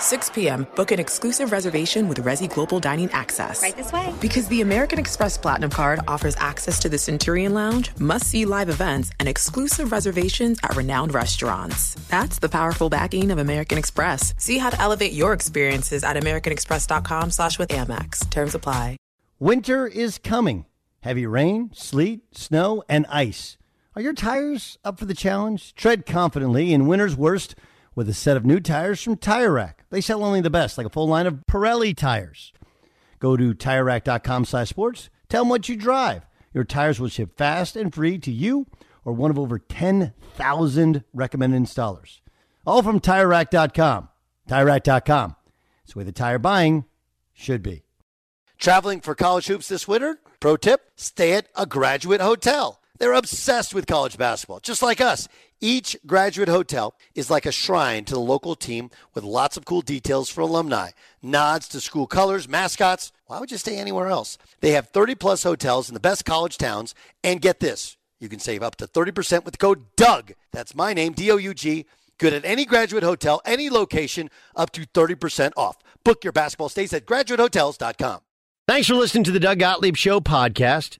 6 p.m., book an exclusive reservation with Resy Global Dining Access. Right this way. Because the American Express Platinum Card offers access to the Centurion Lounge, must see live events, and exclusive reservations at renowned restaurants. That's the powerful backing of American Express. See how to elevate your experiences at AmericanExpress.com slash with Amex. Terms apply. Winter is coming. Heavy rain, sleet, snow, and ice. Are your tires up for the challenge? Tread confidently in winter's worst with a set of new tires from Tire Rack. They sell only the best, like a full line of Pirelli tires. Go to TireRack.com slash sports. Tell them what you drive. Your tires will ship fast and free to you or one of over 10,000 recommended installers. All from TireRack.com. TireRack.com. It's the way the tire buying should be. Traveling for college hoops this winter? Pro tip, stay at a graduate hotel. They're obsessed with college basketball, just like us. Each graduate hotel is like a shrine to the local team with lots of cool details for alumni, nods to school colors, mascots. Why would you stay anywhere else? They have 30 plus hotels in the best college towns. And get this you can save up to 30% with the code DOUG. That's my name, D O U G. Good at any graduate hotel, any location, up to 30% off. Book your basketball stays at graduatehotels.com. Thanks for listening to the Doug Gottlieb Show podcast.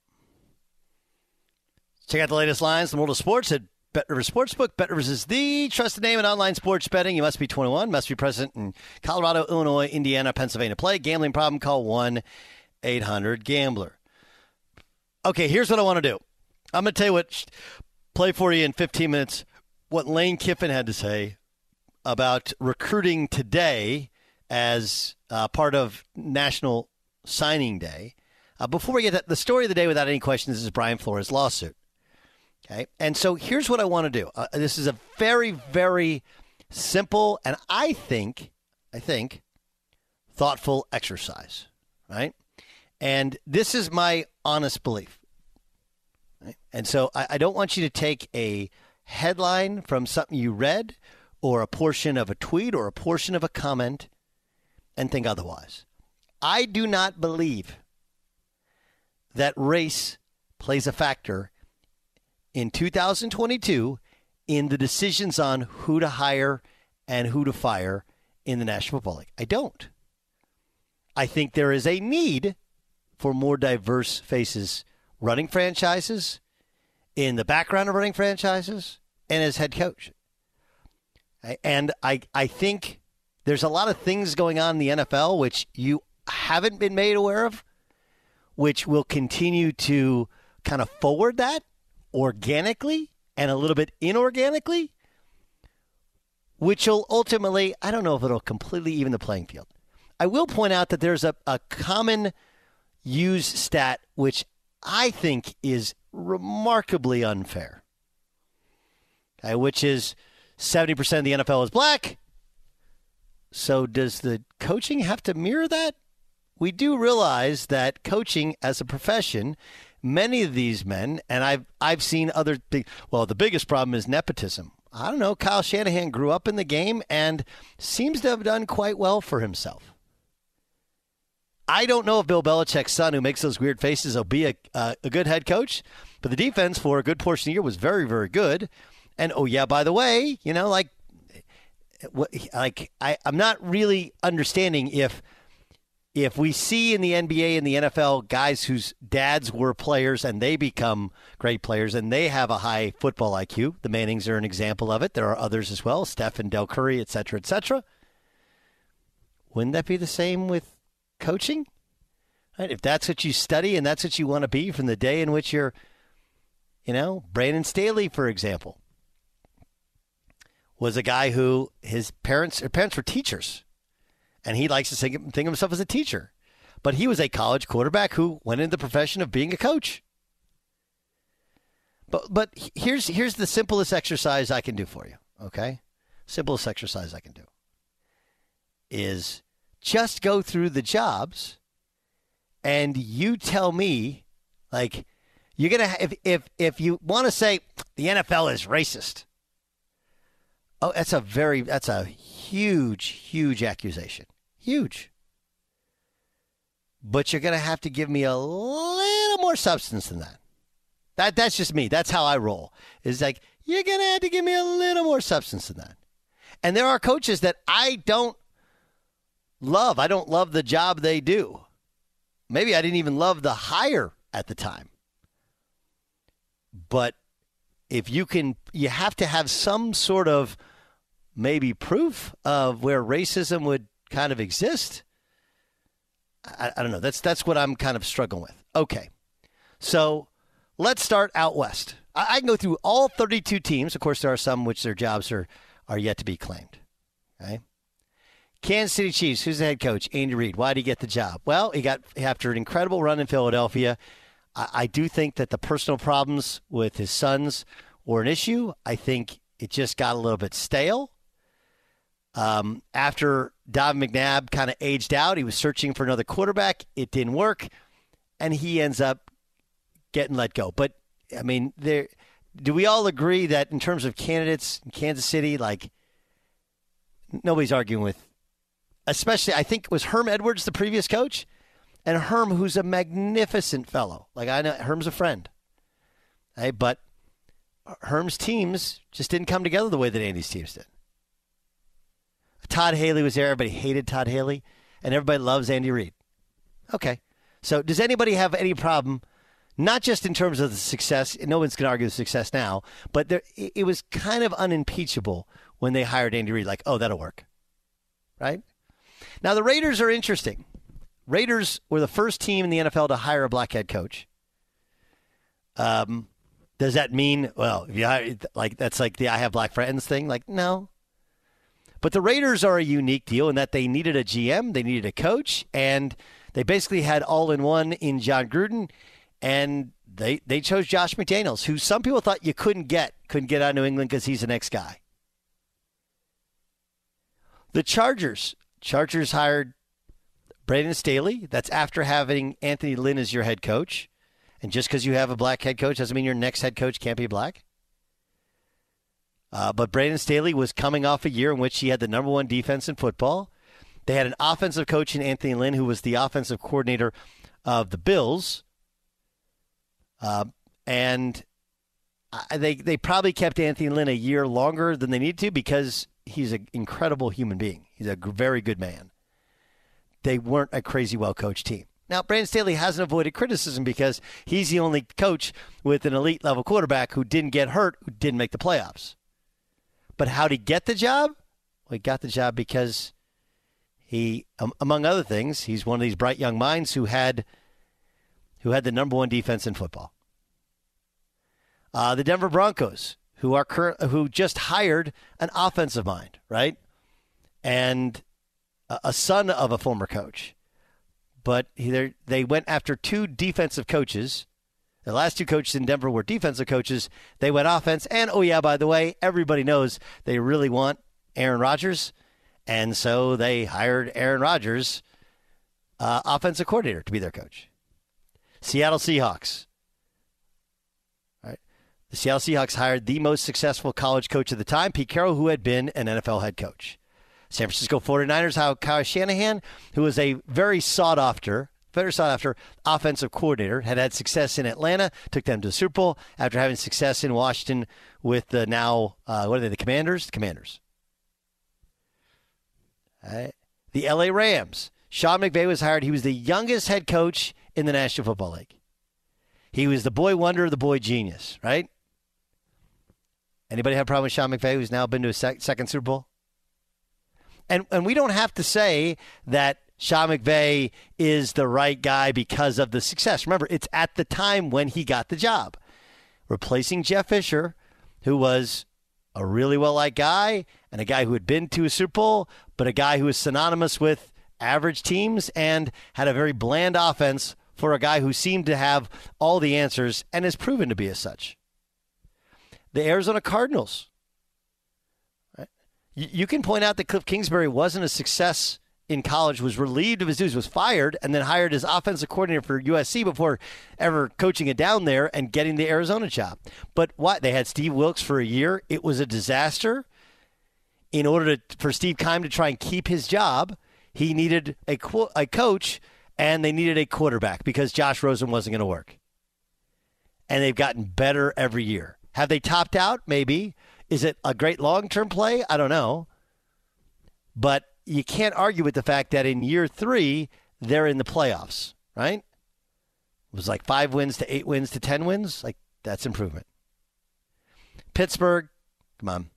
Check out the latest lines in the world of sports at Bet Rivers Sportsbook. Bet Rivers is the trusted name in online sports betting. You must be 21, must be present in Colorado, Illinois, Indiana, Pennsylvania. Play gambling problem, call 1 800 Gambler. Okay, here's what I want to do. I'm going to tell you what, play for you in 15 minutes, what Lane Kiffin had to say about recruiting today as uh, part of National Signing Day. Uh, before we get to the story of the day, without any questions, is Brian Flores' lawsuit. Okay, and so here's what I want to do. Uh, this is a very, very simple and I think, I think, thoughtful exercise, right? And this is my honest belief. Right? And so I, I don't want you to take a headline from something you read or a portion of a tweet or a portion of a comment and think otherwise. I do not believe that race plays a factor in 2022 in the decisions on who to hire and who to fire in the National Football League. I don't. I think there is a need for more diverse faces running franchises, in the background of running franchises, and as head coach. And I, I think there's a lot of things going on in the NFL which you haven't been made aware of, which will continue to kind of forward that organically and a little bit inorganically, which will ultimately, I don't know if it'll completely even the playing field. I will point out that there's a, a common use stat which I think is remarkably unfair. Okay, which is 70% of the NFL is black. So does the coaching have to mirror that? We do realize that coaching as a profession, many of these men, and I've I've seen other big well, the biggest problem is nepotism. I don't know, Kyle Shanahan grew up in the game and seems to have done quite well for himself. I don't know if Bill Belichick's son, who makes those weird faces, will be a, uh, a good head coach, but the defense for a good portion of the year was very, very good. And oh yeah, by the way, you know, like, like I, I'm not really understanding if if we see in the NBA and the NFL guys whose dads were players and they become great players and they have a high football IQ, the Mannings are an example of it. There are others as well, Steph and Del Curry, et cetera, et cetera. Wouldn't that be the same with coaching? Right? If that's what you study and that's what you want to be from the day in which you're, you know, Brandon Staley, for example, was a guy who his parents, his parents were teachers and he likes to think, think of himself as a teacher. But he was a college quarterback who went into the profession of being a coach. But but here's here's the simplest exercise I can do for you. Okay, simplest exercise I can do is just go through the jobs, and you tell me, like, you're gonna if if if you want to say the NFL is racist. Oh, that's a very that's a huge huge accusation. Huge. But you're going to have to give me a little more substance than that. That that's just me. That's how I roll. Is like you're going to have to give me a little more substance than that. And there are coaches that I don't love. I don't love the job they do. Maybe I didn't even love the hire at the time. But if you can you have to have some sort of maybe proof of where racism would kind of exist. I, I don't know. That's that's what I'm kind of struggling with. Okay, so let's start out west. I, I can go through all 32 teams. Of course, there are some which their jobs are are yet to be claimed. Okay. Kansas City Chiefs, who's the head coach? Andy Reid. Why did he get the job? Well, he got after an incredible run in Philadelphia. I, I do think that the personal problems with his sons were an issue. I think it just got a little bit stale. Um, after Don McNabb kind of aged out, he was searching for another quarterback. It didn't work, and he ends up getting let go. But I mean, there. Do we all agree that in terms of candidates in Kansas City, like nobody's arguing with, especially I think it was Herm Edwards the previous coach, and Herm who's a magnificent fellow. Like I know Herm's a friend, hey, but Herm's teams just didn't come together the way that Andy's teams did. Todd Haley was there. Everybody hated Todd Haley, and everybody loves Andy Reid. Okay. So, does anybody have any problem, not just in terms of the success? No one's going to argue the success now, but there, it was kind of unimpeachable when they hired Andy Reid. Like, oh, that'll work. Right? Now, the Raiders are interesting. Raiders were the first team in the NFL to hire a black head coach. Um, does that mean, well, if you hire, like, that's like the I have black friends thing? Like, no, but the Raiders are a unique deal in that they needed a GM, they needed a coach, and they basically had all in one in Jon Gruden, and they they chose Josh McDaniels, who some people thought you couldn't get, couldn't get out of New England because he's the next guy. The Chargers, Chargers hired Brandon Staley. That's after having Anthony Lynn as your head coach. And just because you have a black head coach doesn't mean your next head coach can't be black. Uh, but Brandon Staley was coming off a year in which he had the number one defense in football. They had an offensive coach in Anthony Lynn, who was the offensive coordinator of the Bills. Uh, and they they probably kept Anthony Lynn a year longer than they needed to because he's an incredible human being. He's a very good man. They weren't a crazy well coached team. Now, Brandon Staley hasn't avoided criticism because he's the only coach with an elite level quarterback who didn't get hurt, who didn't make the playoffs. But how did he get the job? Well, he got the job because he, um, among other things, he's one of these bright young minds who had who had the number one defense in football. Uh, the Denver Broncos, who are current, who just hired an offensive mind, right, and a, a son of a former coach, but he, they went after two defensive coaches The last two coaches in Denver were defensive coaches. They went offense. And, oh, yeah, by the way, everybody knows they really want Aaron Rodgers. And so they hired Aaron Rodgers, uh, offensive coordinator, to be their coach. Seattle Seahawks. The Seattle Seahawks hired the most successful college coach of the time, Pete Carroll, who had been an NFL head coach. San Francisco 49ers, how Kyle Shanahan, who was a very sought after very sought after offensive coordinator, had had success in Atlanta, took them to the Super Bowl after having success in Washington with the now, uh, what are they, the Commanders? The Commanders. The LA Rams. Sean McVay was hired. He was the youngest head coach in the National Football League. He was the boy wonder, the boy genius, right? Anybody have a problem with Sean McVay, who's now been to a sec- second Super Bowl? And and we don't have to say that Sean McVay is the right guy because of the success. Remember, it's at the time when he got the job, replacing Jeff Fisher, who was a really well liked guy and a guy who had been to a Super Bowl, but a guy who was synonymous with average teams and had a very bland offense for a guy who seemed to have all the answers and has proven to be as such. The Arizona Cardinals you can point out that Cliff Kingsbury wasn't a success in college, was relieved of his duties, was fired, and then hired as offensive coordinator for USC before ever coaching it down there and getting the Arizona job. But what? They had Steve Wilks for a year. It was a disaster. In order to, for Steve Keim to try and keep his job, he needed a, a coach and they needed a quarterback because Josh Rosen wasn't going to work. And they've gotten better every year. Have they topped out? Maybe. Is it a great long term play? I don't know. But you can't argue with the fact that in year three, they're in the playoffs, right? It was like five wins to eight wins to 10 wins. Like, that's improvement. Pittsburgh, come on.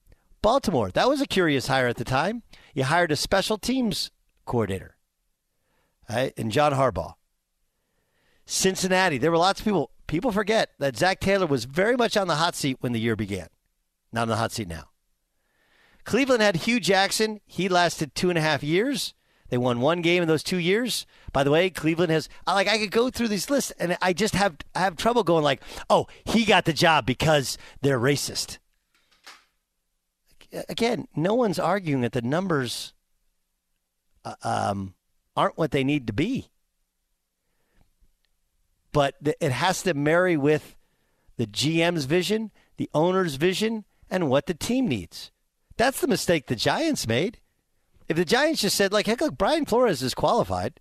Baltimore, that was a curious hire at the time. You hired a special teams coordinator, right? And John Harbaugh. Cincinnati, there were lots of people. People forget that Zac Taylor was very much on the hot seat when the year began. Not on the hot seat now. Cleveland had Hue Jackson. He lasted two and a half years. They won one game in those two years. By the way, Cleveland has like I could go through these lists and I just have I have trouble going like, oh, he got the job because they're racist. Again, no one's arguing that the numbers uh, um, aren't what they need to be, but it has to marry with the GM's vision, the owner's vision, and what the team needs. That's the mistake the Giants made. If the Giants just said, like, heck, look, Brian Flores is qualified,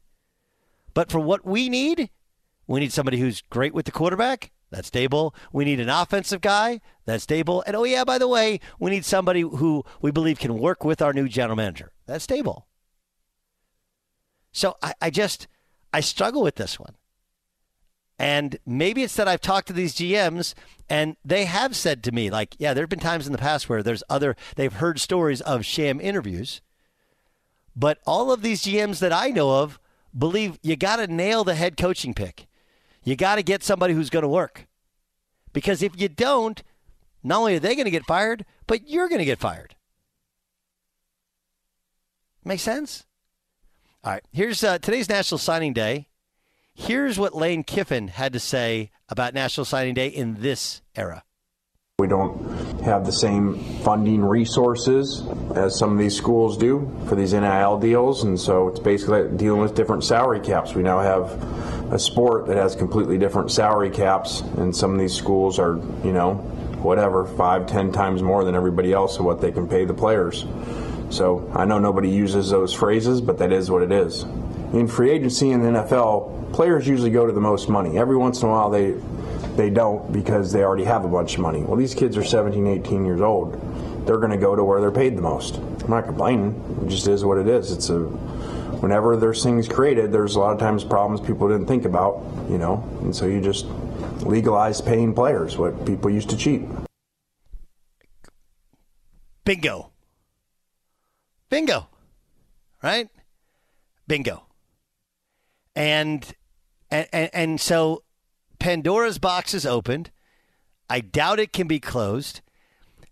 but for what we need, we need somebody who's great with the quarterback. That's stable. We need an offensive guy. That's stable. And oh, yeah, by the way, we need somebody who we believe can work with our new general manager. That's stable. So I, I just, I struggle with this one. And maybe it's that I've talked to these GMs and they have said to me, like, yeah, there have been times in the past where there's other, they've heard stories of sham interviews. But all of these GMs that I know of believe you got to nail the head coaching pick. You got to get somebody who's going to work. Because if you don't, not only are they going to get fired, but you're going to get fired. Make sense? All right. Here's uh, today's National Signing Day. Here's what Lane Kiffin had to say about National Signing Day in this era. We don't have the same funding resources as some of these schools do for these NIL deals, and so it's basically dealing with different salary caps. We now have a sport that has completely different salary caps, and some of these schools are, you know, whatever, five, ten times more than everybody else of what they can pay the players. So I know nobody uses those phrases, but that is what it is. In free agency in the NFL, players usually go to the most money. Every once in a while they they don't because they already have a bunch of money. Well, these kids are 17, 18 years old. They're going to go to where they're paid the most. I'm not complaining. It just is what it is. It's a whenever there's things created, there's a lot of times problems people didn't think about, you know, and so you just legalize paying players what people used to cheat. Bingo. Bingo. Right? Bingo. And and, and, so Pandora's box is opened. I doubt it can be closed.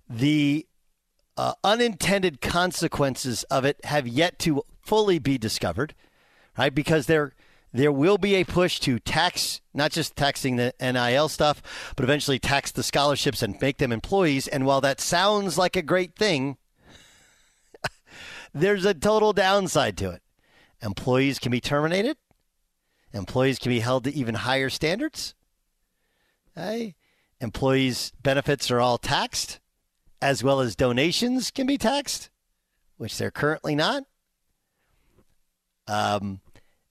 The uh, unintended consequences of it have yet to fully be discovered, right? Because they're there will be a push to tax, not just taxing the NIL stuff, but eventually tax the scholarships and make them employees. And while that sounds like a great thing, there's a total downside to it. Employees can be terminated, employees can be held to even higher standards. Employees' benefits are all taxed, as well as donations can be taxed, which they're currently not. Um,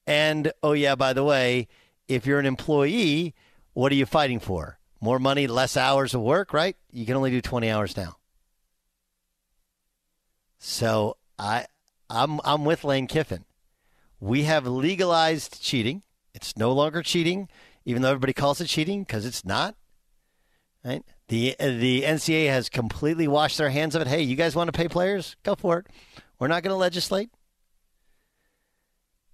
and oh, yeah, by the way, if you're an employee, what are you fighting for? More money, less hours of work, right? You can only do 20 hours now. So I, I'm, I'm with Lane Kiffin. We have legalized cheating. It's no longer cheating, even though everybody calls it cheating because it's not. Right? The the NCAA has completely washed their hands of it. Hey, you guys want to pay players? Go for it. We're not going to legislate.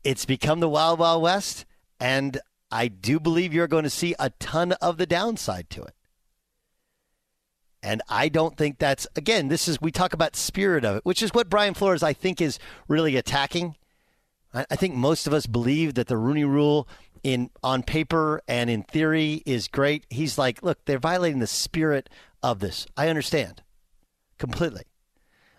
It's become the wild, wild west, and I do believe you're going to see a ton of the downside to it. And I don't think that's again. This is we talk about spirit of it, which is what Brian Flores I think is really attacking. I, think most of us believe that the Rooney Rule in on paper and in theory is great. He's like, look, they're violating the spirit of this. I understand completely.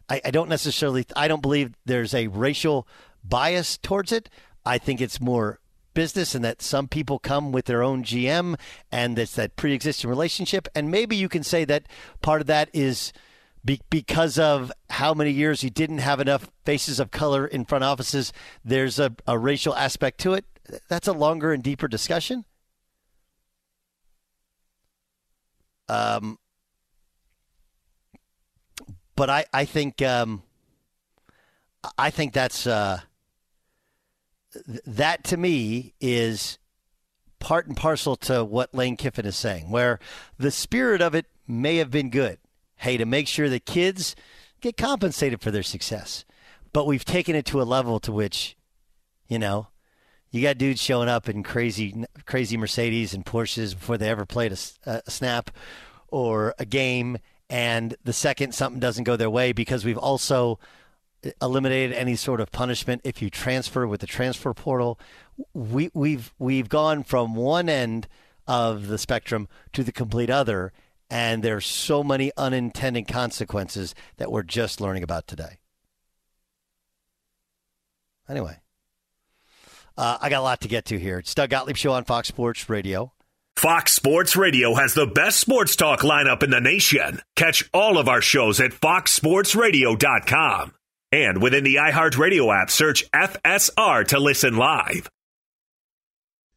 I, I don't necessarily. I don't believe there's a racial bias towards it. I think it's more business and that some people come with their own GM and it's that pre existing relationship. And maybe you can say that part of that is be- because of how many years you didn't have enough faces of color in front offices. There's a, a racial aspect to it. That's a longer and deeper discussion. Um, but I, I think um, I think that's uh, that to me is part and parcel to what Lane Kiffin is saying, where the spirit of it may have been good. Hey, to make sure the kids get compensated for their success. But we've taken it to a level to which, you know, you got dudes showing up in crazy, crazy Mercedes and Porsches before they ever played a, a snap or a game. And the second something doesn't go their way, because we've also eh, eliminated any sort of punishment if you transfer with the transfer portal. We, we've we've gone from one end of the spectrum to the complete other, and there's so many unintended consequences that we're just learning about today. Anyway, uh, I got a lot to get to here. It's Doug Gottlieb Show on Fox Sports Radio. Fox Sports Radio has the best sports talk lineup in the nation. Catch all of our shows at foxsportsradio.com. And within the iHeartRadio app, search FSR to listen live.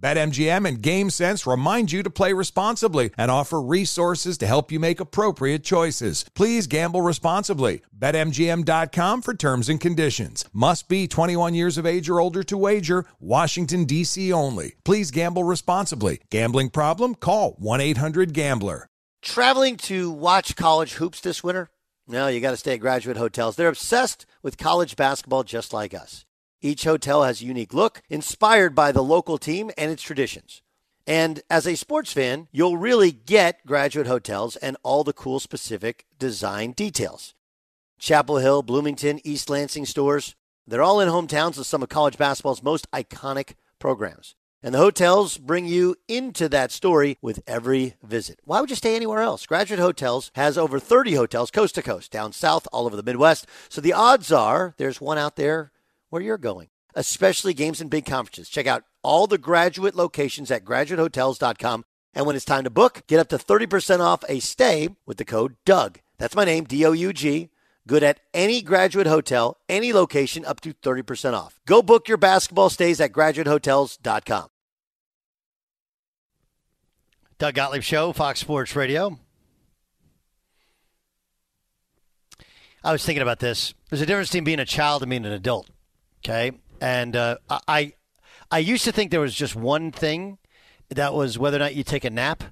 BetMGM and GameSense remind you to play responsibly and offer resources to help you make appropriate choices. Please gamble responsibly. BetMGM.com for terms and conditions. Must be 21 years of age or older to wager. Washington, D.C. only. Please gamble responsibly. Gambling problem? Call 1 800 Gambler. Traveling to watch college hoops this winter? No, you got to stay at graduate hotels. They're obsessed with college basketball just like us. Each hotel has a unique look, inspired by the local team and its traditions. And as a sports fan, you'll really get graduate hotels and all the cool specific design details. Chapel Hill, Bloomington, East Lansing Storrs, they're all in hometowns of some of college basketball's most iconic programs. And the hotels bring you into that story with every visit. Why would you stay anywhere else? Graduate Hotels has over 30 hotels coast to coast, down south, all over the Midwest. So the odds are there's one out there where you're going, especially games and big conferences. Check out all the graduate locations at graduatehotels.com. And when it's time to book, get up to 30% off a stay with the code DOUG. That's my name, D O U G. Good at any graduate hotel, any location, up to 30% off. Go book your basketball stays at graduatehotels.com. Doug Gottlieb Show, Fox Sports Radio. I was thinking about this. There's a difference between being a child and being an adult. Okay, and uh, I, I used to think there was just one thing that was whether or not you take a nap.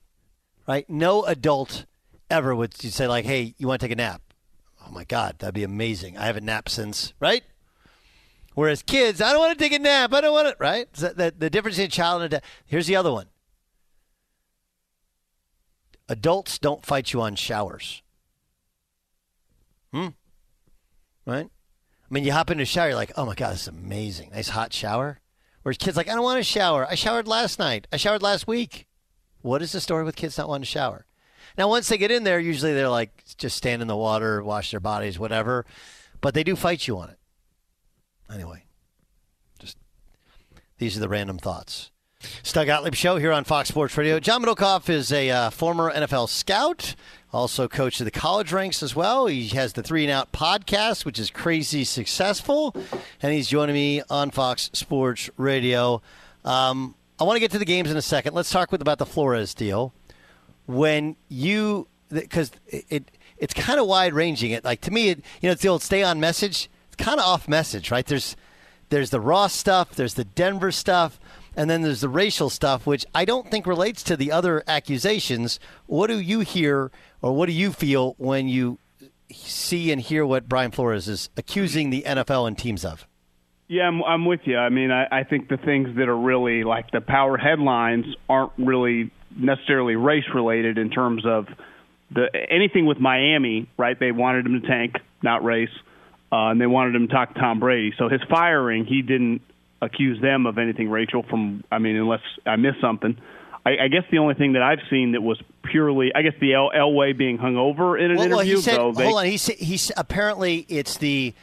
Right? No adult ever would say like, "Hey, you want to take a nap?" Oh my God, that'd be amazing. I haven't napped since right. Whereas kids, I don't want to take a nap. I don't want it. Right? The, the, the difference between a child and a here's the other one. Adults don't fight you on showers. Hmm. Right? I mean, you hop into a shower, you're like, oh my God, this is amazing. Nice hot shower. Whereas kids like, I don't want to shower. I showered last night. I showered last week. What is the story with kids not wanting to shower? Now, once they get in there, usually they're like, just stand in the water, wash their bodies, whatever. But they do fight you on it. Anyway, just these are the random thoughts. Doug Gottlieb Show here on Fox Sports Radio. John Middlekauff is a uh, former NFL scout, also coach of the college ranks as well. He has the Three and Out podcast, which is crazy successful, and he's joining me on Fox Sports Radio. Um, I want to get to the games in a second. Let's talk with, about the Flores deal. When you, because it, it, it's kind of wide ranging. It like to me, it, you know, it's the old stay on message. It's kind of off message, right? There's there's the Ross stuff, there's the Denver stuff. And then there's the racial stuff, which I don't think relates to the other accusations. What do you hear or what do you feel when you see and hear what Brian Flores is accusing the NFL and teams of? Yeah, I'm, I'm with you. I mean, I, I think the things that are really like the power headlines aren't really necessarily race related in terms of the anything with Miami, right? They wanted him to tank, not race, uh, and they wanted him to talk to Tom Brady. So his firing, he didn't accuse them of anything Rachel from I mean unless I missed something. I, I guess the only thing that I've seen that was purely, I guess the El- Elway being hung over in an well, well, interview. he said, though they, hold on. He said he's apparently it's the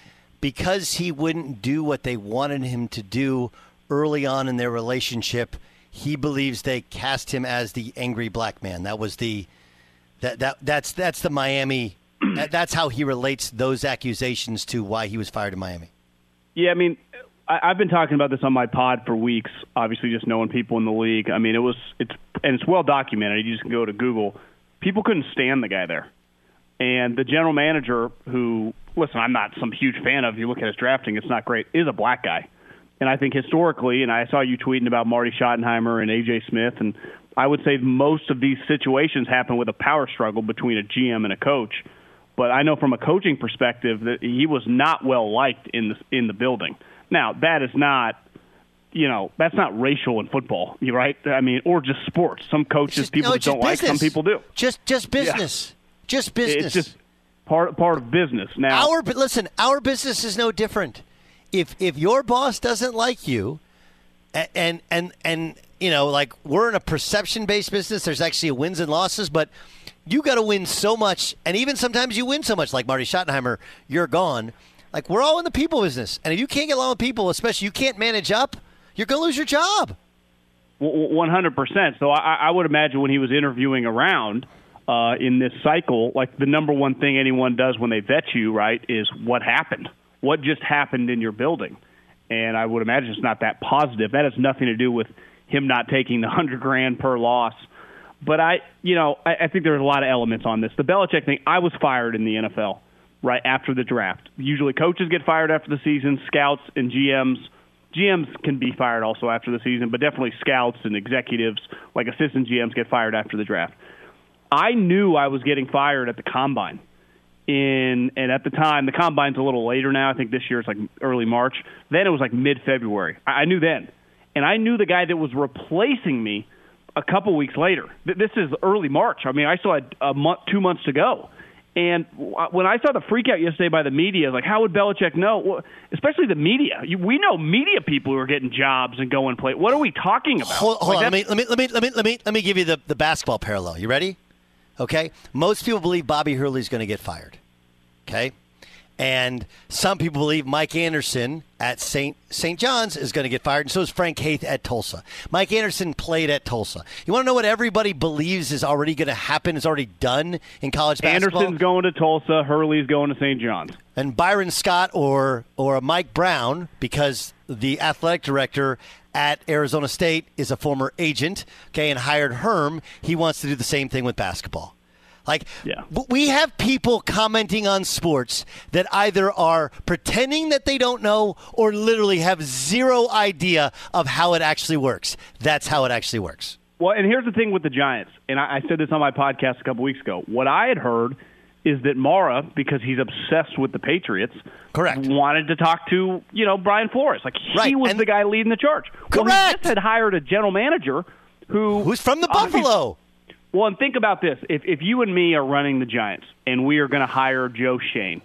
because he wouldn't do what they wanted him to do early on in their relationship. He believes they cast him as the angry black man. That was the that that that's that's the Miami. that- that's how he relates those accusations to why he was fired in Miami. Yeah, I mean, I, I've been talking about this on my pod for weeks. Obviously, just knowing people in the league. I mean, it was it's and it's well documented. You just can go to Google. People couldn't stand the guy there, and the general manager, who listen, I'm not some huge fan of. You look at his drafting; it's not great. Is a black guy, and I think historically, and I saw you tweeting about Marty Schottenheimer and AJ Smith, and I would say most of these situations happen with a power struggle between a GM and a coach. But I know from a coaching perspective that he was not well liked in the in the building. Now that is not, you know, that's not racial in football, you right? I mean, or just sports. Some coaches people no, don't just like. Some people do. Just just Yeah. business. Just business. It's just part part of business. Now, Our listen, our business is no different. If if your boss doesn't like you, and and and you know, like we're in a perception based business. There's actually wins and losses, but you got to win so much, and even sometimes you win so much. Like Marty Schottenheimer, you're gone. Like we're all in the people business, and if you can't get along with people, especially you can't manage up, you're gonna lose your job. One hundred percent. So I, I would imagine when he was interviewing around uh, in this cycle, like the number one thing anyone does when they vet you, right, is what happened, what just happened in your building, and I would imagine it's not that positive. That has nothing to do with him not taking the hundred grand per loss. But I, you know, I, I think there's a lot of elements on this. The Belichick thing. I was fired in the NFL right after the draft. Usually, coaches get fired after the season, scouts and GMs. GMs can be fired also after the season, but definitely scouts and executives, like assistant GMs, get fired after the draft. I knew I was getting fired at the combine. In and at the time, the combine's a little later now. I think this year it's like early March. Then it was like mid February. I, I knew then, and I knew the guy that was replacing me a couple weeks later. This is early March. I mean, I still had a month, two months to go. And when I saw the freak out yesterday by the media, like, how would Belichick know? Well, especially the media. You, we know media people who are getting jobs and going play. What are we talking about? Hold, hold Like, on, let me, let me let me let me let me let me give you the, the basketball parallel. You ready? Okay. Most people believe Bobby Hurley's going to get fired. Okay. And some people believe Mike Anderson at St. St. John's is going to get fired, and so is Frank Haith at Tulsa. Mike Anderson played at Tulsa. You want to know what everybody believes is already going to happen, is already done in college basketball? Anderson's going to Tulsa. Hurley's going to St. John's. and Byron Scott or or Mike Brown because the athletic director at Arizona State is a former agent, okay, and hired Herm. He wants to do the same thing with basketball. Like, w- we have people commenting on sports that either are pretending that they don't know or literally have zero idea of how it actually works. That's how it actually works. Well, and here's the thing with the Giants, and I, I said this on my podcast a couple weeks ago. What I had heard is that Mara, because he's obsessed with the Patriots, correct, wanted to talk to you know Brian Flores. Like he Right, was and- the guy leading the charge. Well, he just had hired a general manager who who's from the Buffalo. Well, and think about this: if if you and me are running the Giants and we are going to hire Joe Schoen,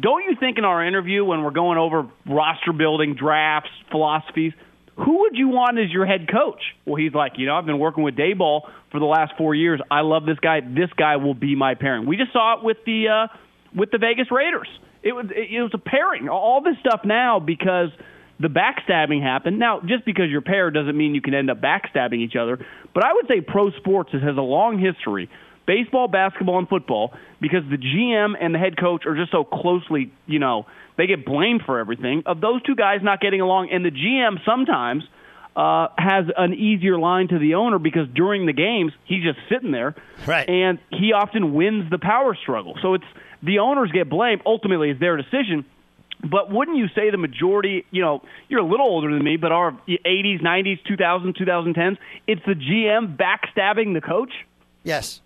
don't you think in our interview when we're going over roster building, drafts, philosophies, who would you want as your head coach? Well, he's like, you know, I've been working with Daboll for the last four years. I love this guy. This guy will be my pairing. We just saw it with the uh, with the Vegas Raiders. It was it, it was a pairing. All this stuff now because the backstabbing happened. Now, just because you're paired doesn't mean you can end up backstabbing each other. But I would say pro sports has a long history, baseball, basketball, and football, because the GM and the head coach are just so closely, you know, they get blamed for everything of those two guys not getting along, and the GM sometimes uh, has an easier line to the owner because during the games he's just sitting there, right? And he often wins the power struggle. So it's the owners get blamed. Ultimately, it's their decision. But wouldn't you say the majority, you know, you're a little older than me, but our 80s, 90s, 2000s, 2010s, it's the GM backstabbing the coach? Yes.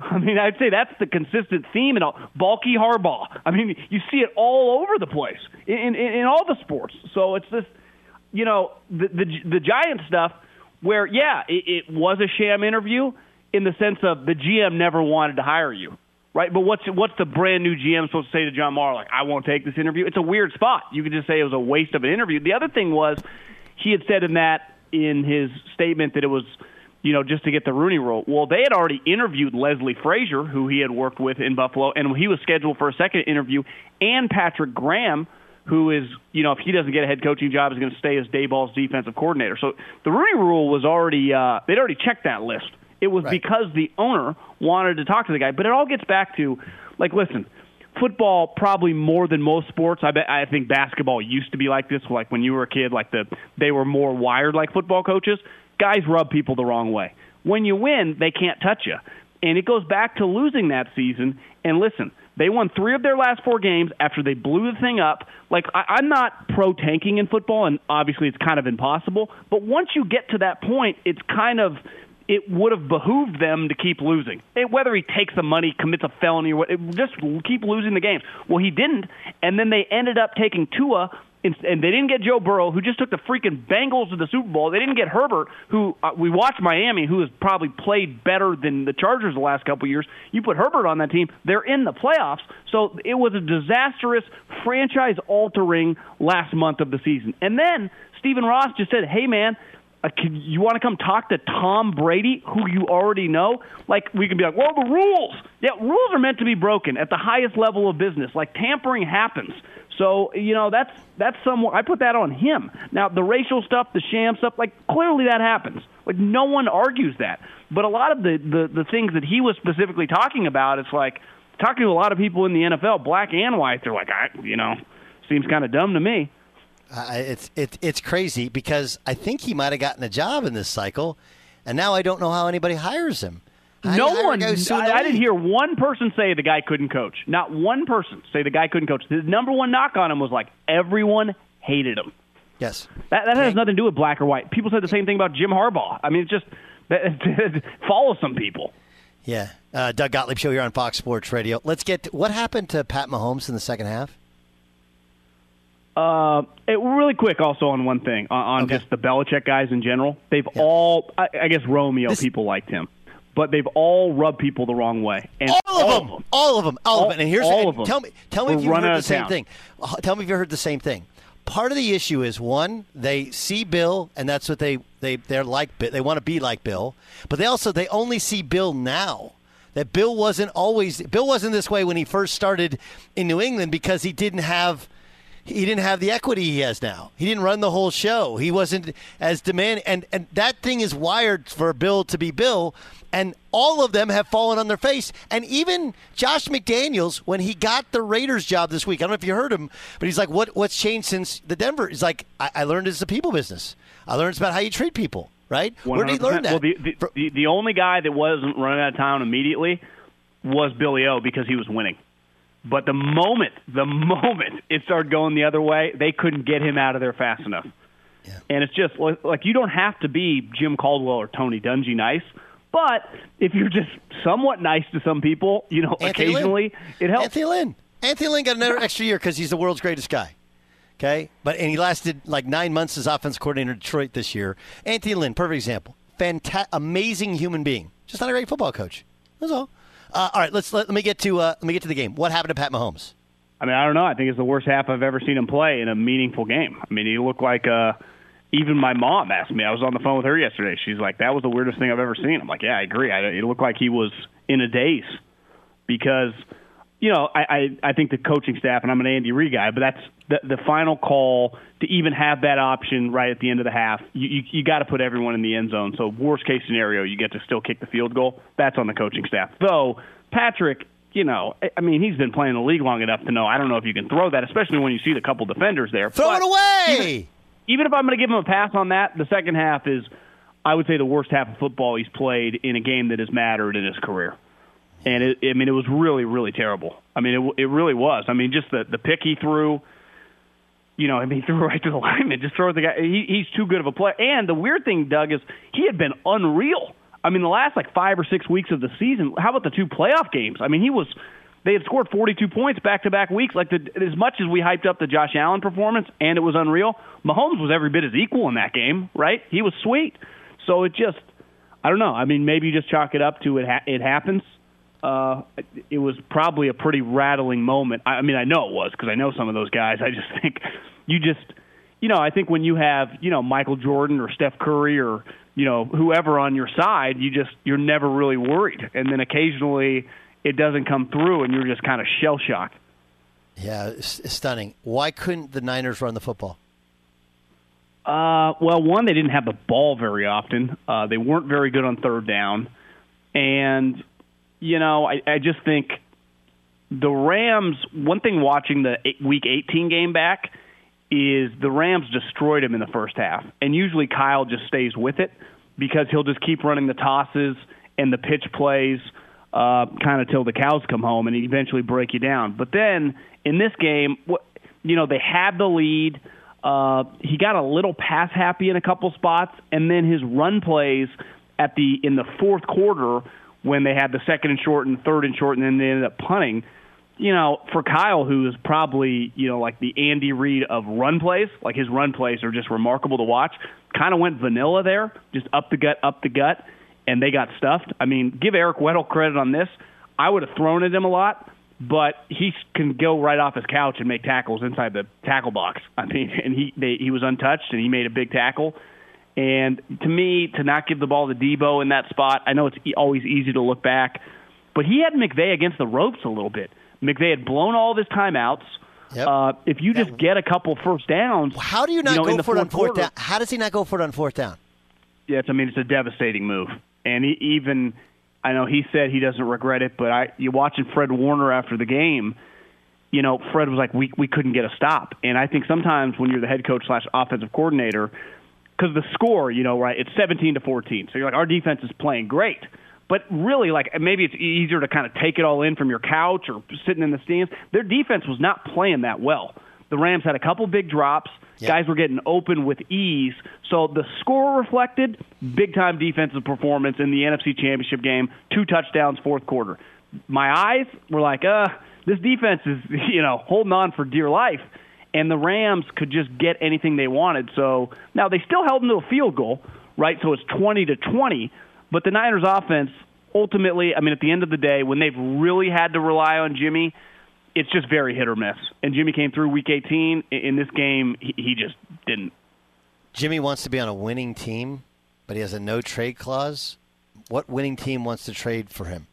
I mean, I'd say that's the consistent theme in all. Baalke Harbaugh. I mean, you see it all over the place in, in, in all the sports. So it's this, you know, the the, the Giant stuff where, yeah, it, it was a sham interview in the sense of the GM never wanted to hire you, right? But what's what's the brand new GM supposed to say to John Mara? Like, I won't take this interview. It's a weird spot. You could just say it was a waste of an interview. The other thing was he had said in that in his statement that it was you know, just to get the Rooney Rule. Well, they had already interviewed Leslie Frazier, who he had worked with in Buffalo, and he was scheduled for a second interview, and Patrick Graham, who is, you know, if he doesn't get a head coaching job, is going to stay as Daboll's defensive coordinator. So the Rooney Rule was already uh, they'd already checked that list. It was right. because the owner wanted to talk to the guy. But it all gets back to, like, listen, football probably more than most sports. I bet I think basketball used to be like this. Like when you were a kid, like the they were more wired like football coaches. Guys rub people the wrong way. When you win, they can't touch you. And it goes back to losing that season. And listen, they won three of their last four games after they blew the thing up. Like I, I'm not pro tanking in football, and obviously it's kind of impossible. But once you get to that point, it's kind of it would have behooved them to keep losing. It, whether he takes the money, commits a felony, or what, it, just keep losing the games. Well, he didn't, and then they ended up taking Tua and they didn't get Joe Burrow, who just took the freaking Bengals to the Super Bowl. They didn't get Herbert, who uh, we watched Miami, who has probably played better than the Chargers the last couple of years. You put Herbert on that team, they're in the playoffs. So it was a disastrous, franchise-altering last month of the season. And then Stephen Ross just said, "Hey, man." Uh, can, you want to come talk to Tom Brady, who you already know? Like we can be like, well, the rules. Yeah, rules are meant to be broken at the highest level of business. Like tampering happens. So you know that's that's some. I put that on him. Now the racial stuff, the sham stuff, like clearly that happens. Like no one argues that. But a lot of the the, the things that he was specifically talking about, it's like talking to a lot of people in the NFL, black and white. They're like, I, you know, seems kind of dumb to me. Uh, it's it's it's crazy because I think he might have gotten a job in this cycle, and now I don't know how anybody hires him. No one. I, I didn't hear one person say the guy couldn't coach. Not one person say the guy couldn't coach. The number one knock on him was like everyone hated him. Yes, that, that has nothing to do with black or white. People said the same thing about Jim Harbaugh. I mean, it's just follow some people. Yeah, uh, Doug Gottlieb show here on Fox Sports Radio. Let's get what happened to Pat Mahomes in the second half. Uh, it, really quick, also on one thing on, on okay. just the Belichick guys in general. They've yeah. all, I, I, guess Romeo this, people liked him, but they've all rubbed people the wrong way. And all, all of them, them, all of them, all, of them. And here's all of them. Tell me, tell me if you've heard the same town. thing. Uh, tell me if you heard the same thing. Part of the issue is one, they see Bill, and that's what they they they're like. They want to be like Bill, but they also they only see Bill now that Bill wasn't always Bill wasn't this way when he first started in New England because he didn't have he didn't have the equity he has now. He didn't run the whole show. He wasn't as demanding, and and that thing is wired for Bill to be Bill. And all of them have fallen on their face. And even Josh McDaniels, when he got the Raiders job this week, I don't know if you heard him, but he's like, "What what's changed since the Denver?" He's like, "I, I learned it's a people business. I learned it's about how you treat people." Right? 100%. Where did he learn that? Well, the, the, the only guy that wasn't running out of town immediately was Billy O because he was winning. But the moment, the moment it started going the other way, they couldn't get him out of there fast enough. Yeah. And it's just like you don't have to be Jim Caldwell or Tony Dungy nice, but if you're just somewhat nice to some people, you know, Anthony occasionally Lynn. it helps. Anthony Lynn. Anthony Lynn got another extra year because he's the world's greatest guy. Okay, but and he lasted like nine months as offense coordinator in Detroit this year. Anthony Lynn, perfect example. Fantastic, amazing human being. Just not a great football coach. That's all. Uh, all right, let's let, let me get to uh, let me get to the game. What happened to Pat Mahomes? I mean, I don't know. I think it's the worst half I've ever seen him play in a meaningful game. I mean, he looked like uh, even my mom asked me. I was on the phone with her yesterday. She's like, "That was the weirdest thing I've ever seen." I'm like, "Yeah, I agree." I, it looked like he was in a daze because you know, I, I, I think the coaching staff, and I'm an Andy Reid guy, but that's the, the final call to even have that option right at the end of the half. You, you, you got to put everyone in the end zone. So, worst case scenario, you get to still kick the field goal. That's on the coaching staff. Though, Patrick, you know, I mean, he's been playing the league long enough to know. I don't know if you can throw that, especially when you see the couple defenders there. Throw but it away. Even, even if I'm going to give him a pass on that, the second half is, I would say, the worst half of football he's played in a game that has mattered in his career and it, I mean, it was really, really terrible. I mean, it, it really was. I mean, just the the pick he threw. You know, I mean, he threw right to the lineman. Just throw the guy. He, he's too good of a player. And the weird thing, Doug, is he had been unreal. I mean, the last like five or six weeks of the season. How about the two playoff games? I mean, he was. They had scored 42 points back to back weeks. Like the, as much as we hyped up the Josh Allen performance, and it was unreal. Mahomes was every bit as equal in that game, right? He was sweet. So it just, I don't know. I mean, maybe you just chalk it up to it. Ha- it happens uh, it was probably a pretty rattling moment. I, I mean, I know it was because I know some of those guys. I just think you just, you know, I think when you have, you know, Michael Jordan or Steph Curry or, you know, whoever on your side, you just you're never really worried. And then occasionally it doesn't come through, and you're just kind of shell shocked. Yeah, stunning. Why couldn't the Niners run the football? Uh, well, one, they didn't have the ball very often. Uh, they weren't very good on third down, and you know, I, I just think the Rams. One thing watching the eight, Week 18 game back is the Rams destroyed him in the first half, and usually Kyle just stays with it because he'll just keep running the tosses and the pitch plays uh, kind of till the cows come home, and eventually break you down. But then in this game, you know, they had the lead. Uh, he got a little pass happy in a couple spots, and then his run plays at the in the fourth quarter when they had the second and short and third and short, and then they ended up punting you know, for Kyle, who is probably, you know, like the Andy Reid of run plays, like his run plays are just remarkable to watch, kind of went vanilla there, just up the gut, up the gut, and they got stuffed. I mean, give Eric Weddle credit on this. I would have thrown at him a lot, but he can go right off his couch and make tackles inside the tackle box. I mean, and he they, he was untouched and he made a big tackle. And to me, to not give the ball to Deebo in that spot, I know it's always easy to look back, but he had McVay against the ropes a little bit. McVay had blown all of his timeouts. Yep. Uh, if you just get a couple first downs, how do you not know, go for it on fourth quarter, down? How does he not go for it on fourth down? Yeah, it's, I mean it's a devastating move, and he, even I know he said he doesn't regret it, but I you watching Fred Warner after the game, you know Fred was like we we couldn't get a stop, and I think sometimes when you're the head coach slash offensive coordinator, because the score, you know, right, it's 17 to 14, so you're like our defense is playing great. But really, like maybe it's easier to kind of take it all in from your couch or sitting in the stands. Their defense was not playing that well. The Rams had a couple big drops. Yep. Guys were getting open with ease. So the score reflected big time defensive performance in the NFC Championship game. Two touchdowns, fourth quarter. My eyes were like, uh, this defense is, you know, holding on for dear life. And the Rams could just get anything they wanted. So now they still held them to a field goal, right? So it's 20 to 20. But the Niners offense, ultimately, I mean, at the end of the day, when they've really had to rely on Jimmy, it's just very hit or miss. And Jimmy came through Week 18. In this game, he, he just didn't. Jimmy wants to be on a winning team, but he has a no trade clause. What winning team wants to trade for him?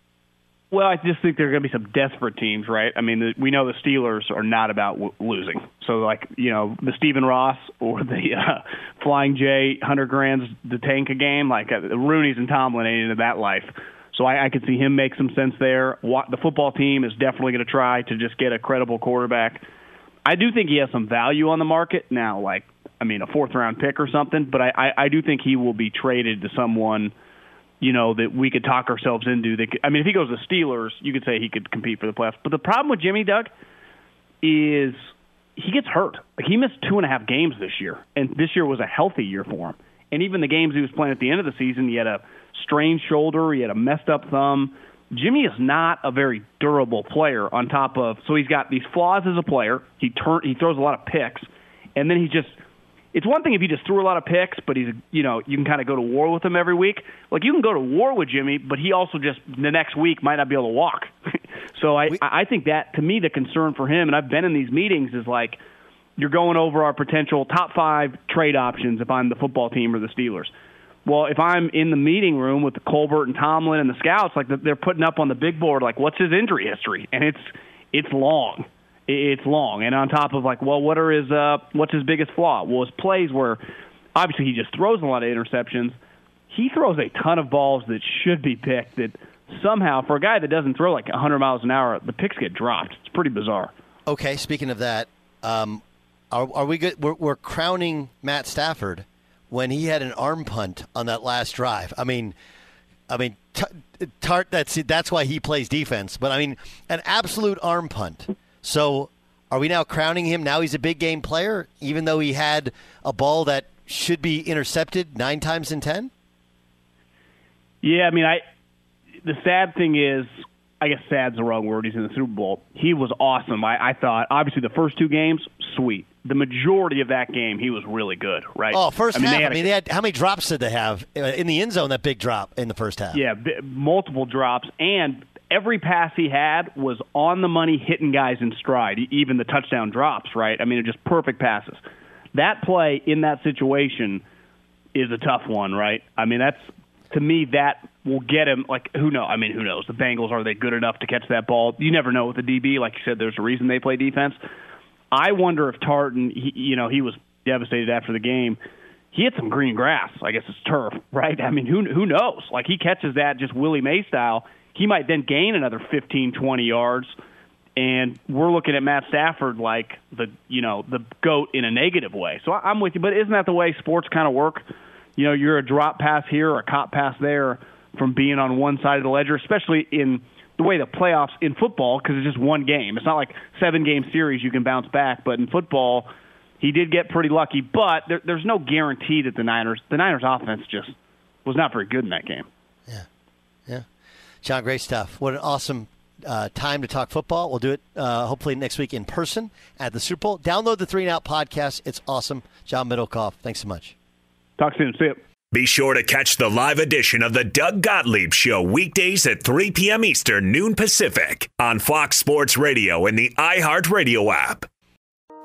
Well, I just think there are going to be some desperate teams, right? I mean, the, we know the Steelers are not about w- losing. So, like, you know, the Stephen Ross or the uh, Flying J, Hunter Grand's the tank a game, like uh, Rooney's and Tomlin ain't into that life. So I, I could see him make some sense there. What, the football team is definitely going to try to just get a credible quarterback. I do think he has some value on the market now, like I mean, a fourth round pick or something. But I, I, I do think he will be traded to someone, you know, that we could talk ourselves into. That I mean, if he goes to Steelers, you could say he could compete for the playoffs. But the problem with Jimmy Doug is he gets hurt. Like he missed two and a half games this year, and this year was a healthy year for him. And even the games he was playing at the end of the season, he had a strained shoulder, he had a messed up thumb. Jimmy is not a very durable player. On top of so he's got these flaws as a player. He turn he throws a lot of picks, and then he just. It's one thing if he just threw a lot of picks, but he's you know you can kind of go to war with him every week. Like you can go to war with Jimmy, but he also just the next week might not be able to walk. so I I think that to me the concern for him, and I've been in these meetings, is like you're going over our potential top five trade options if I'm the football team or the Steelers. Well, if I'm in the meeting room with the Colbert and Tomlin and the scouts, like they're putting up on the big board, like what's his injury history, and it's it's long, it's long, and on top of like, well, what are his uh, what's his biggest flaw? Well, his plays where obviously he just throws a lot of interceptions. He throws a ton of balls that should be picked that somehow for a guy that doesn't throw like 100 miles an hour, the picks get dropped. It's pretty bizarre. Okay, speaking of that, um, are, are we good? We're, we're crowning Matt Stafford when he had an arm punt on that last drive. I mean, I mean, Tartt. That's that's why he plays defense. But I mean, an absolute arm punt. So, are we now crowning him? Now he's a big game player, even though he had a ball that should be intercepted nine times in ten. Yeah, I mean, I. The sad thing is, I guess sad's the wrong word. He's in the Super Bowl. He was awesome. I, I thought, obviously, the first two games, sweet. The majority of that game, he was really good, right? Oh, first I mean, half. Had I mean, they had how many drops did they have uh, in the end zone? That big drop in the first half. Yeah, b- multiple drops, and every pass he had was on the money, hitting guys in stride. Even the touchdown drops, right? I mean, just perfect passes. That play in that situation, is a tough one, right? I mean, that's to me that will get him. Like who knows? I mean, who knows? The Bengals are they good enough to catch that ball? You never know with the DB. Like you said, there's a reason they play defense. I wonder if Tartan, he, you know, he was devastated after the game. He hit some green grass. I guess it's turf, right? I mean, who who knows? Like he catches that just Willie May style. He might then gain another 15, 20 yards and we're looking at Matt Stafford like the you know the goat in a negative way. So I'm with you, but isn't that the way sports kind of work? You know, you're a drop pass here or a cop pass there from being on one side of the ledger, especially in the way the playoffs in football because it's just one game. It's not like seven game series you can bounce back, but in football, he did get pretty lucky. But there, there's no guarantee that the Niners the Niners offense just was not very good in that game. Yeah, yeah. John, great stuff. What an awesome uh, time to talk football. We'll do it uh, hopefully next week in person at the Super Bowl. Download the Three and Out podcast. It's awesome. John Middlekauff, thanks so much. Talk soon. See you. Be sure to catch the live edition of the Doug Gottlieb Show weekdays at 3 p.m. Eastern, noon Pacific on Fox Sports Radio and the iHeartRadio app.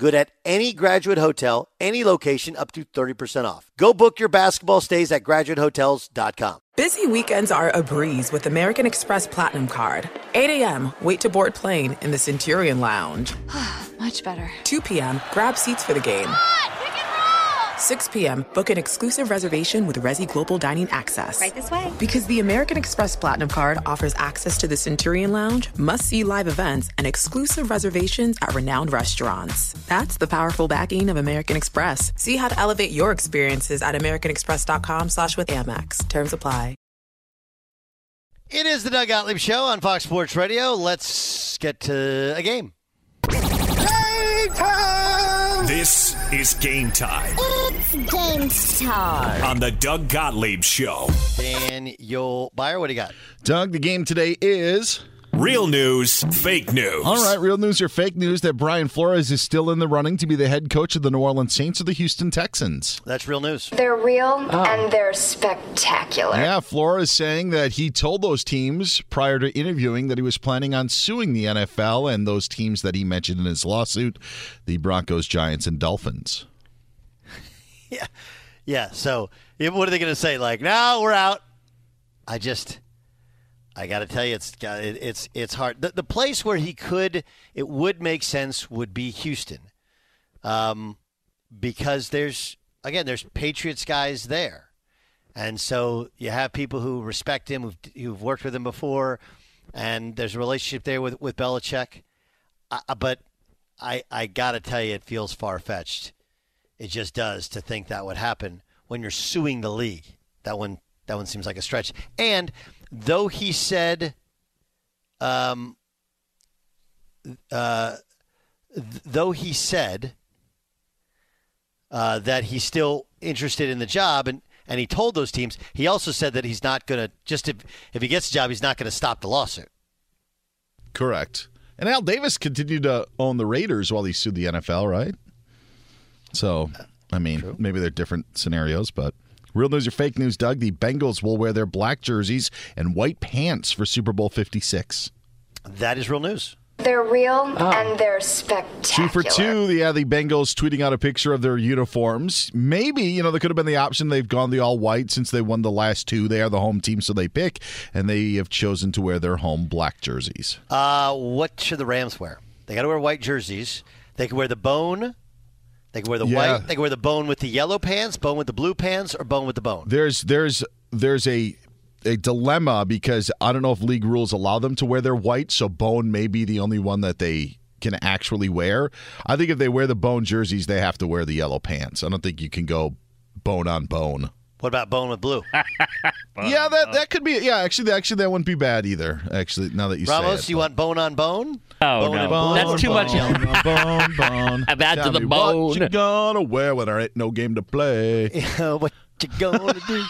Good at any graduate hotel, any location, up to 30% off. Go book your basketball stays at graduatehotels.com. Busy weekends are a breeze with American Express Platinum Card. 8 a.m., wait to board plane in the Centurion Lounge. Much better. 2 p.m., grab seats for the game. 6 p.m., book an exclusive reservation with Resy Global Dining Access. Right this way. Because the American Express Platinum Card offers access to the Centurion Lounge, must see live events, and exclusive reservations at renowned restaurants. That's the powerful backing of American Express. See how to elevate your experiences at AmericanExpress.com slash with Amex. Terms apply. It is the Doug Gottlieb Show on Fox Sports Radio. Let's get to a game. This is game time It's game time. on the Doug Gottlieb Show. Daniel Beyer, what do you got? Doug, the game today is. Real news, fake news. All right, real news or fake news that Brian Flores is still in the running to be the head coach of the New Orleans Saints or the Houston Texans. That's real news. They're real ah. and they're spectacular. Yeah, Flores saying that he told those teams prior to interviewing that he was planning on suing the NFL and those teams that he mentioned in his lawsuit, the Broncos, Giants, and Dolphins. Yeah. Yeah. So what are they going to say? Like, no, we're out. I just, I got to tell you, it's it's it's hard. The, the place where he could, it would make sense would be Houston, um, because there's again there's Patriots guys there, and so you have people who respect him, who've, who've worked with him before, and there's a relationship there with with Belichick. I- but I I got to tell you, it feels far fetched. It just does to think that would happen when you're suing the league. That one that one seems like a stretch. And though he said um uh th- though he said uh, that he's still interested in the job and and he told those teams he also said that he's not going to just if if he gets the job he's not going to stop the lawsuit Correct. And Al Davis continued to own the Raiders while he sued the NFL, right? So, I mean, maybe they're different scenarios, but real news or fake news, Doug? The Bengals will wear their black jerseys and white pants for Super Bowl 56. that is real news They're real and they're spectacular. Two for two. Yeah, the Bengals tweeting out a picture of their uniforms. Maybe, you know, there could have been the option they've gone the all white since they won the last two. They are the home team, so they pick, and they have chosen to wear their home black jerseys. Uh, what should the Rams wear? They got to wear white jerseys. They can wear the bone. They can wear the Yeah. white. They can wear the bone with the yellow pants, bone with the blue pants, or bone with the bone. There's there's there's a a dilemma because I don't know if league rules allow them to wear their white, so bone may be the only one that they can actually wear. I think if they wear the bone jerseys, they have to wear the yellow pants. I don't think you can go bone on bone. What about bone with blue? yeah, that that could be. Yeah, actually, actually, that wouldn't be bad either. Actually, now that you Ramos, say it, you want bone on bone? Oh bone no, bone? that's too much. bone, bone, bone. Back to Tell the me bone. What you gonna wear when there ain't no game to play? what you gonna do?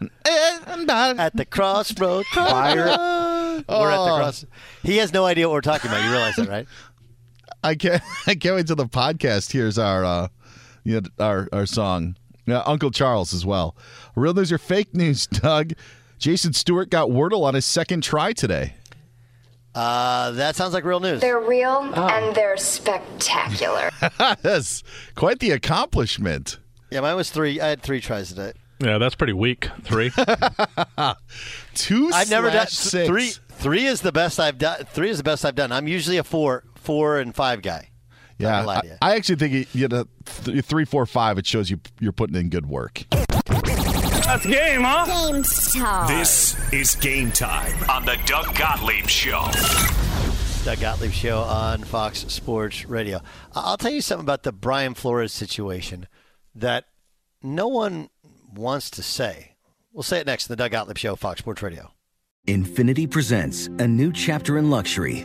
at the crossroad. Fire. We're at the cross. He has no idea what we're talking about. You realize that, right? I can't. I can't wait till the podcast hears our, uh, you know, our our song. Yeah, Uncle Charles as well. Real news or fake news, Doug? Jason Stewart got Wordle on his second try today. Uh, that sounds like real news. They're real and they're spectacular. That's quite the accomplishment. Yeah, mine was three. I had three tries today. Yeah, that's pretty weak. Three. Two. I've never done six. three. Three is the best I've done. Three is the best I've done. I'm usually a four, four and five guy. Yeah, gonna lie to I. I actually think it, you know th- three, four, five. It shows you you're putting in good work. That's game, huh? Game time. This is game time on the Doug Gottlieb Show. Doug Gottlieb Show on Fox Sports Radio. I- I'll tell you something about the Brian Flores situation that no one wants to say. We'll say it next in the Doug Gottlieb Show, Fox Sports Radio. Infiniti presents a new chapter in luxury,